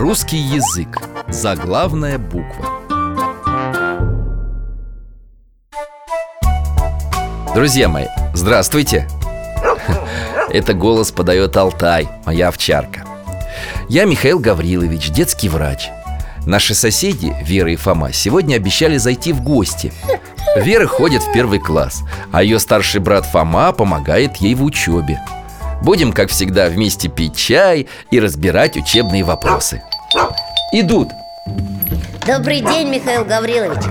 Русский язык. Заглавная буква. Друзья мои, здравствуйте! Это голос подает Алтай, моя овчарка. Я Михаил Гаврилович, детский врач. Наши соседи, Вера и Фома, сегодня обещали зайти в гости. Вера ходит в первый класс, а ее старший брат Фома помогает ей в учебе. Будем, как всегда, вместе пить чай и разбирать учебные вопросы. Идут! Добрый день, Михаил Гаврилович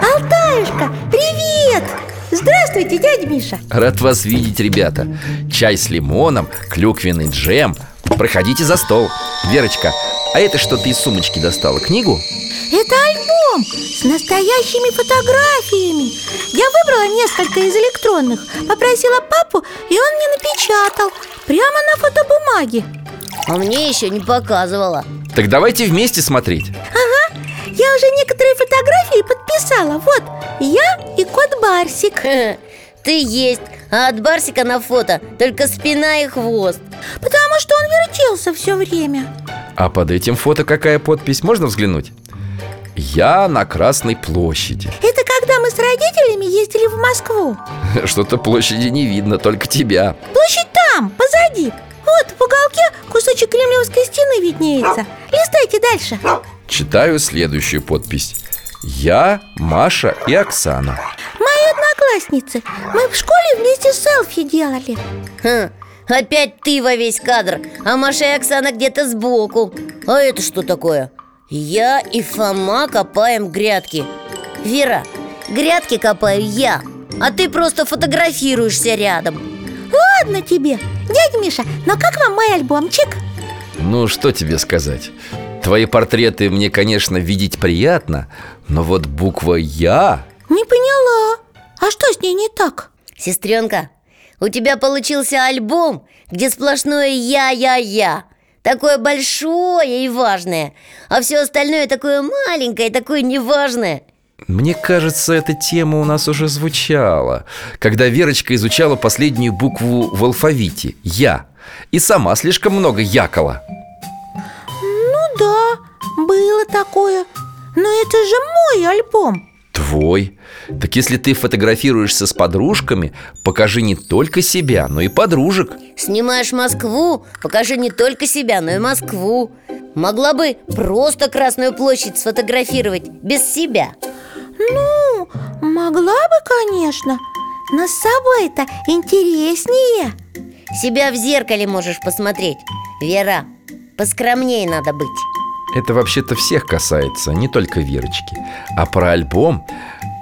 Алтаюшка, привет! Здравствуйте, дядя Миша Рад вас видеть, ребята Чай с лимоном, клюквенный джем Проходите за стол Верочка, а это что ты из сумочки достала? Книгу? Это альбом с настоящими фотографиями. Я выбрала несколько из электронных Попросила папу, и он мне напечатал Прямо на фотобумаге. А мне еще не показывала. Так давайте вместе смотреть. Ага, я уже некоторые фотографии подписала. Вот, я и кот Барсик Ты есть, а от Барсика на фото только спина и хвост. Потому что он вертелся все время. А под этим фото какая подпись? Можно взглянуть? Я на Красной площади Это когда мы с родителями ездили в Москву. Что-то площади не видно, только тебя. Площадь там, позади. Вот в уголке кусочек Кремлевской стены виднеется. Листайте дальше. Читаю следующую подпись Я, Маша и Оксана. Мои одноклассницы Мы в школе вместе селфи делали. Хм, Опять ты во весь кадр, а Маша и Оксана где-то сбоку. А это что такое? Я и Фома копаем грядки. Вера, грядки копаю я А ты просто фотографируешься рядом. Ладно тебе, дядя Миша, но как вам мой альбомчик? Ну, что тебе сказать? Твои портреты мне, конечно, видеть приятно Но вот буква «Я» Не поняла. А что с ней не так? Сестренка, у тебя получился альбом, где сплошное «я-я-я» Такое большое и важное. А все остальное такое маленькое, такое неважное. Мне кажется, эта тема у нас уже звучала Когда Верочка изучала последнюю букву в алфавите «Я» И сама слишком много якала Ну да, было такое Но это же мой альбом. Твой? Так если ты фотографируешься с подружками Покажи не только себя, но и подружек. Снимаешь Москву, покажи не только себя, но и Москву. Могла бы просто Красную площадь сфотографировать, без себя. Ну, могла бы, конечно Но с собой-то интереснее. Себя в зеркале можешь посмотреть Вера, поскромнее надо быть Это вообще-то всех касается, не только Верочки. А про альбом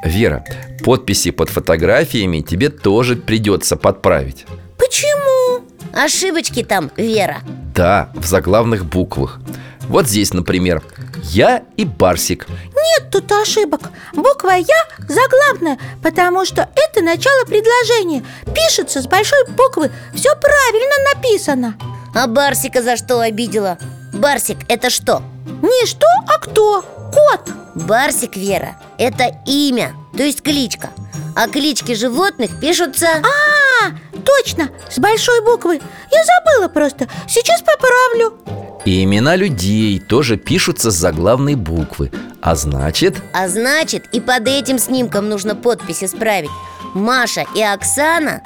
Вера, подписи под фотографиями тебе тоже придется подправить. Почему? Ошибочки там, Вера. Да, в заглавных буквах. Вот здесь, например Я и Барсик Нет тут ошибок. Буква «Я» заглавная Потому что это начало предложения. Пишется с большой буквы. Все правильно написано. А Барсика за что обидела? Барсик – это что? Не что, а кто? Кот. Барсик, Вера, это имя, то есть кличка. А клички животных пишутся... А, точно, с большой буквы. Я забыла просто, сейчас поправлю. И имена людей тоже пишутся с заглавной буквы. А значит, А значит, и под этим снимком нужно подпись исправить. Маша и Оксана?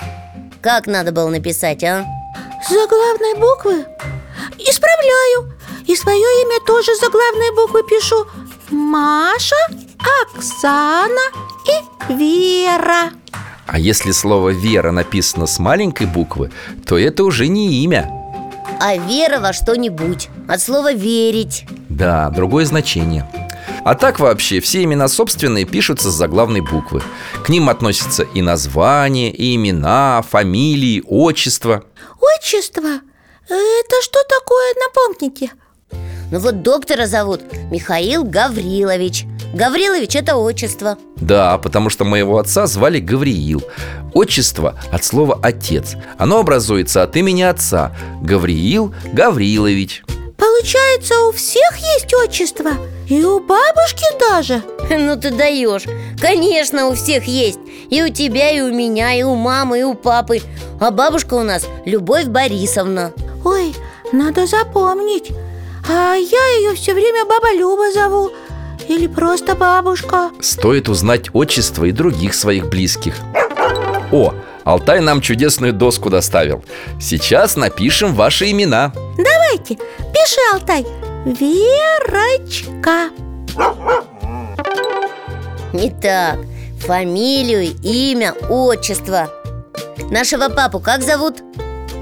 Как надо было написать, а? С заглавной буквы? Исправляю И свое имя тоже с заглавной буквы пишу. Маша, Оксана и Вера. А если слово «Вера» написано с маленькой буквы То это уже не имя. А вера во что-нибудь. От слова «верить» Да, другое значение. А так вообще все имена собственные пишутся с заглавной буквы. К ним относятся и названия, и имена, фамилии, отчество Отчество? Это что такое, напомните? Ну вот доктора зовут Михаил Гаврилович. Гаврилович – это отчество. Да, потому что моего отца звали Гавриил. Отчество от слова «отец» Оно образуется от имени отца. Гавриил Гаврилович. Получается, у всех есть отчество? И у бабушки даже? Ну ты даешь. Конечно, у всех есть. И у тебя, и у меня, и у мамы, и у папы. А бабушка у нас Любовь Борисовна. Ой, надо запомнить А я ее все время Баба Люба зову. Или просто бабушка. Стоит узнать отчество и других своих близких. О, Алтай нам чудесную доску доставил. Сейчас напишем ваши имена. Давайте, пиши, Алтай. Верочка. Не так Фамилию, имя, отчество. Нашего папу как зовут?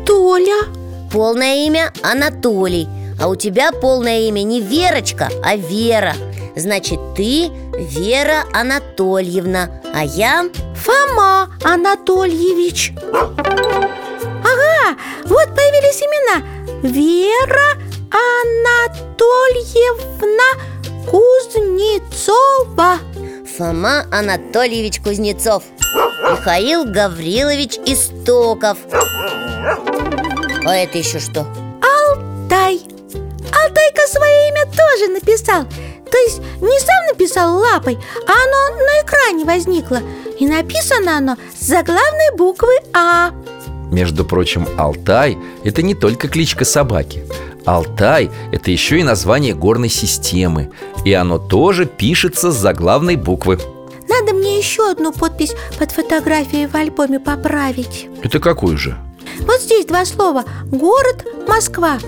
Толя. Полное имя Анатолий А у тебя полное имя не Верочка, а Вера. Значит, ты Вера Анатольевна А я... Фома Анатольевич. Ага, вот появились имена. Вера Анатольевна Кузнецова. Фома Анатольевич Кузнецов. Михаил Гаврилович Истоков. А это еще что? Тоже написал. То есть не сам написал лапой, а оно на экране возникло. И написано оно с заглавной буквы А Между прочим, Алтай – это не только кличка собаки. Алтай – это еще и название горной системы. И оно тоже пишется с заглавной буквы. Надо мне еще одну подпись под фотографией в альбоме поправить. Это какую же? Вот здесь два слова Город, Москва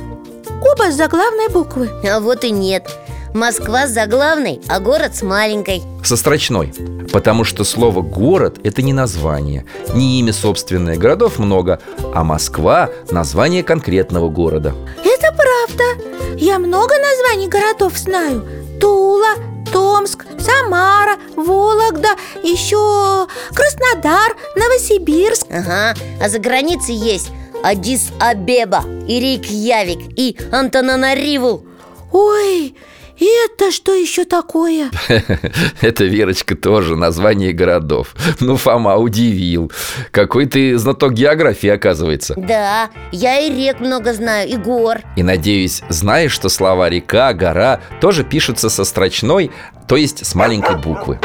Оба с заглавной буквы. А вот и нет. Москва с заглавной, а город с маленькой. Со строчной. Потому что слово «город» – это не название. Не имя собственное, городов много А Москва – название конкретного города. Это правда. Я много названий городов знаю. Тула, Томск, Самара, Вологда Еще Краснодар, Новосибирск. Ага, а за границей есть Адис Абеба и Рейкьявик и Антананариву. Ой, это что еще такое? Это, Верочка, тоже название городов. Ну, Фома удивил. Какой ты знаток географии, оказывается. Да, я и рек много знаю, и гор. И, надеюсь, знаешь, что слова «река», «гора» тоже пишутся со строчной, то есть с маленькой буквы.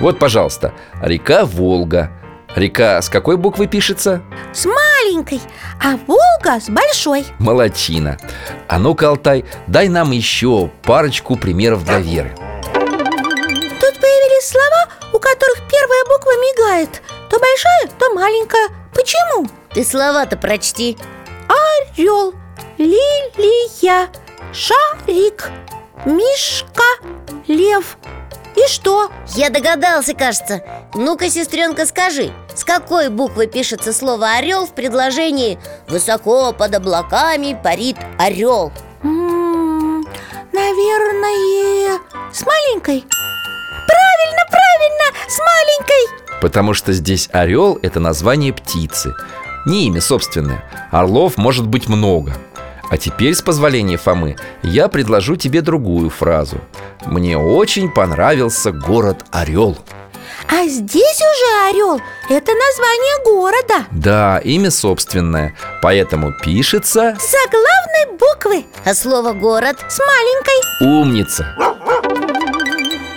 Вот, пожалуйста, река Волга Река с какой буквы пишется? С маленькой, а Волга с большой. Молодчина. А ну-ка, Алтай, дай нам еще парочку примеров для Веры. Тут появились слова, у которых первая буква мигает. То большая, то маленькая. Почему? Ты слова-то прочти. Орел, лилия, шарик, мишка, лев. И что? Я догадался, кажется. Ну-ка, сестренка, скажи С какой буквы пишется слово «орел» в предложении «Высоко под облаками парит орел»? М, Наверное, с маленькой. Правильно, правильно, с маленькой. Потому что здесь орел – это название птицы. Не имя собственное. Орлов может быть много. А теперь, с позволения Фомы, я предложу тебе другую фразу. Мне очень понравился город Орел А здесь уже орел Это название города. Да, имя собственное Поэтому пишется С заглавной буквы. А слово «город» С маленькой. «умница»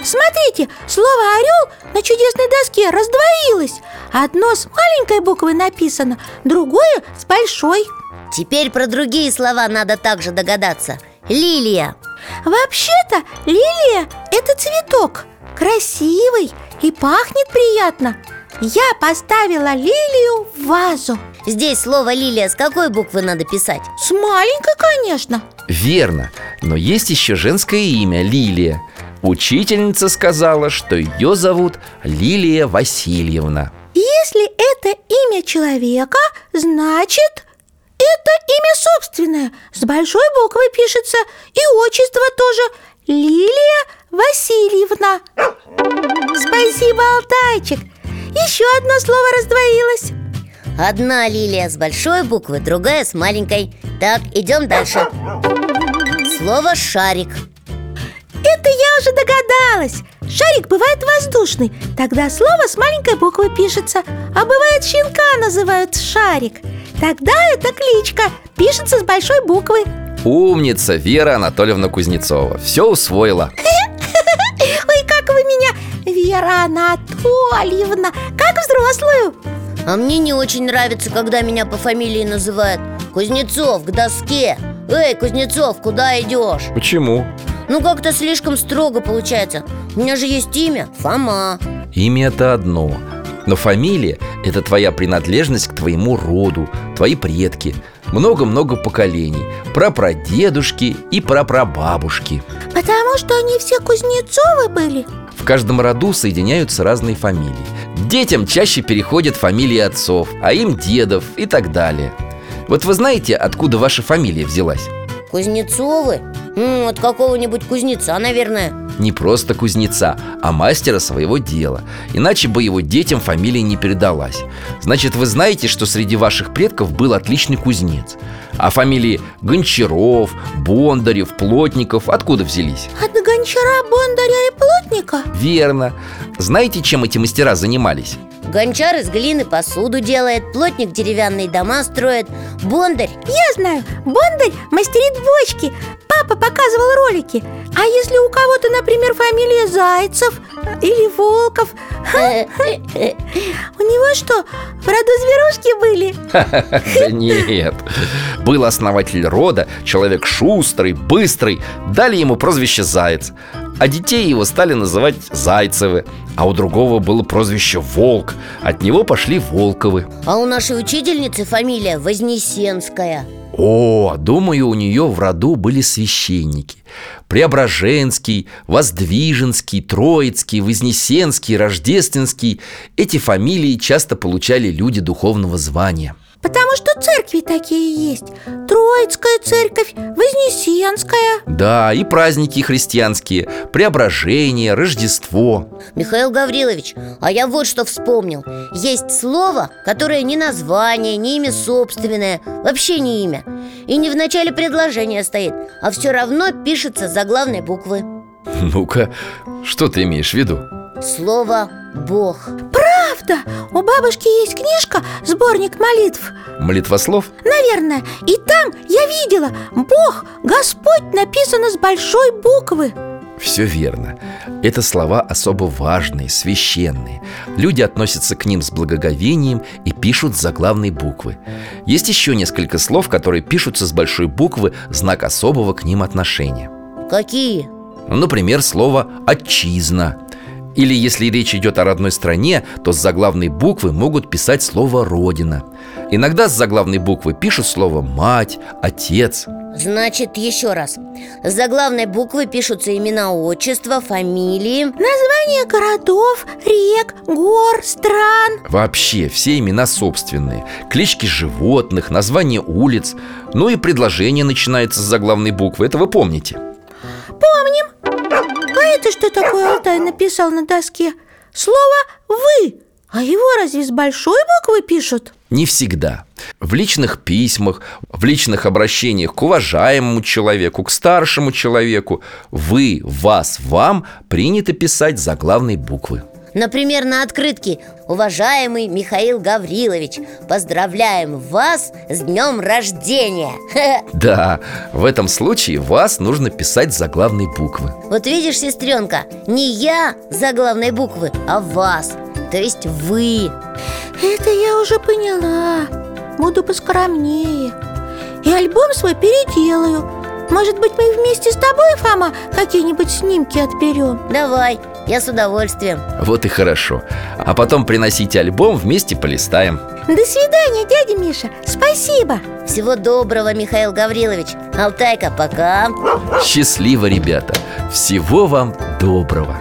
Смотрите, слово «орел» на чудесной доске раздвоилось. Одно с маленькой буквы написано, другое с большой. Теперь про другие слова надо также догадаться. Лилия. Вообще-то лилия – это цветок. Красивый и пахнет приятно. Я поставила лилию в вазу. Здесь слово «лилия» с какой буквы надо писать? С маленькой, конечно. Верно, но есть еще женское имя Лилия. Учительница сказала, что ее зовут Лилия Васильевна. Если это имя человека, значит это имя собственное. С большой буквы пишется И отчество тоже Лилия Васильевна. Спасибо, Алтайчик. Еще одно слово раздвоилось. Одна лилия с большой буквы, другая с маленькой. Так, идем дальше. Слово «шарик» Это я уже догадалась. Шарик бывает воздушный. Тогда слово с маленькой буквы пишется. А бывает щенка называют шарик Тогда это кличка. Пишется с большой буквы Умница Вера Анатольевна Кузнецова. Все усвоила. Ой, как вы меня, Вера Анатольевна Как взрослую. А мне не очень нравится, когда меня по фамилии называют Кузнецов, к доске. Эй, Кузнецов, куда идешь? Почему? Ну как-то слишком строго получается. У меня же есть имя Фома. Имя это одно. Но фамилия – это твоя принадлежность к твоему роду Твои предки Много-много поколений. Прапрадедушки и прапрабабушки Потому что они все Кузнецовы были. В каждом роду соединяются разные фамилии. Детям чаще переходят фамилии отцов, а им дедов и так далее. Вот вы знаете, откуда ваша фамилия взялась? Кузнецовы? Ну, от какого-нибудь кузнеца, наверное Не просто кузнеца, а мастера своего дела. Иначе бы его детям фамилия не передалась. Значит, вы знаете, что среди ваших предков был отличный кузнец? А фамилии Гончаров, Бондарев, Плотников откуда взялись? От гончара, бондаря и плотника? Верно. Знаете, чем эти мастера занимались? Гончар из глины посуду делает Плотник деревянные дома строит. Бондарь Я знаю, Бондарь мастерит бочки. Папа показывал ролики А если у кого-то, например, фамилия Зайцев или Волков? У него что, в роду зверушки были? Да нет. Был основатель рода, человек шустрый, быстрый. Дали ему прозвище Заяц. А детей его стали называть Зайцевы. А у другого было прозвище Волк. От него пошли Волковы. А у нашей учительницы фамилия Вознесенская О, думаю, у нее в роду были священники. Преображенский, Воздвиженский, Троицкий, Вознесенский, Рождественский. Эти фамилии часто получали люди духовного звания Потому что церкви такие есть. Троицкая церковь, Вознесенская. Да, и праздники христианские. Преображение, Рождество. Михаил Гаврилович, а я вот что вспомнил. Есть слово, которое не название, не имя собственное Вообще не имя. И не в начале предложения стоит А все равно пишется заглавной буквы. Ну-ка, что ты имеешь в виду? Слово «Бог» Правда, у бабушки есть книжка, сборник молитв Молитвослов? Наверное, и там я видела Бог, Господь написано с большой буквы. Все верно. Это слова особо важные, священные. Люди относятся к ним с благоговением и пишут с заглавной буквы. Есть еще несколько слов, которые пишутся с большой буквы Знак особого к ним отношения. Какие? Ну, Например, слово «отчизна» Или если речь идет о родной стране, то с заглавной буквы могут писать слово «родина» Иногда с заглавной буквы пишут слово «мать», «отец» Значит, еще раз. С заглавной буквы пишутся имена отчества, фамилии. Названия городов, рек, гор, стран. Вообще все имена собственные. Клички животных, названия улиц. Ну и предложение начинается с заглавной буквы Это вы помните. Помним Это что такое Алтай написал на доске? Слово «вы» А его разве с большой буквы пишут? Не всегда В личных письмах, в личных обращениях к уважаемому человеку, к старшему человеку Вы, вас, вам принято писать заглавной буквы Например, на открытке. Уважаемый Михаил Гаврилович Поздравляем вас с днем рождения! Да, в этом случае вас нужно писать заглавной буквы. Вот видишь, сестренка, не я заглавной буквы, а вас То есть вы. Это я уже поняла. Буду поскромнее. И альбом свой переделаю. Может быть, мы вместе с тобой, Фома, какие-нибудь снимки отберем? Давай, я с удовольствием. Вот и хорошо. А потом приносите альбом, вместе полистаем. До свидания, дядя Миша. Спасибо. Всего доброго, Михаил Гаврилович. Алтайка, пока. Счастливо, ребята. Всего вам доброго.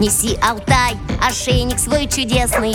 Неси, Алтай, ошейник свой чудесный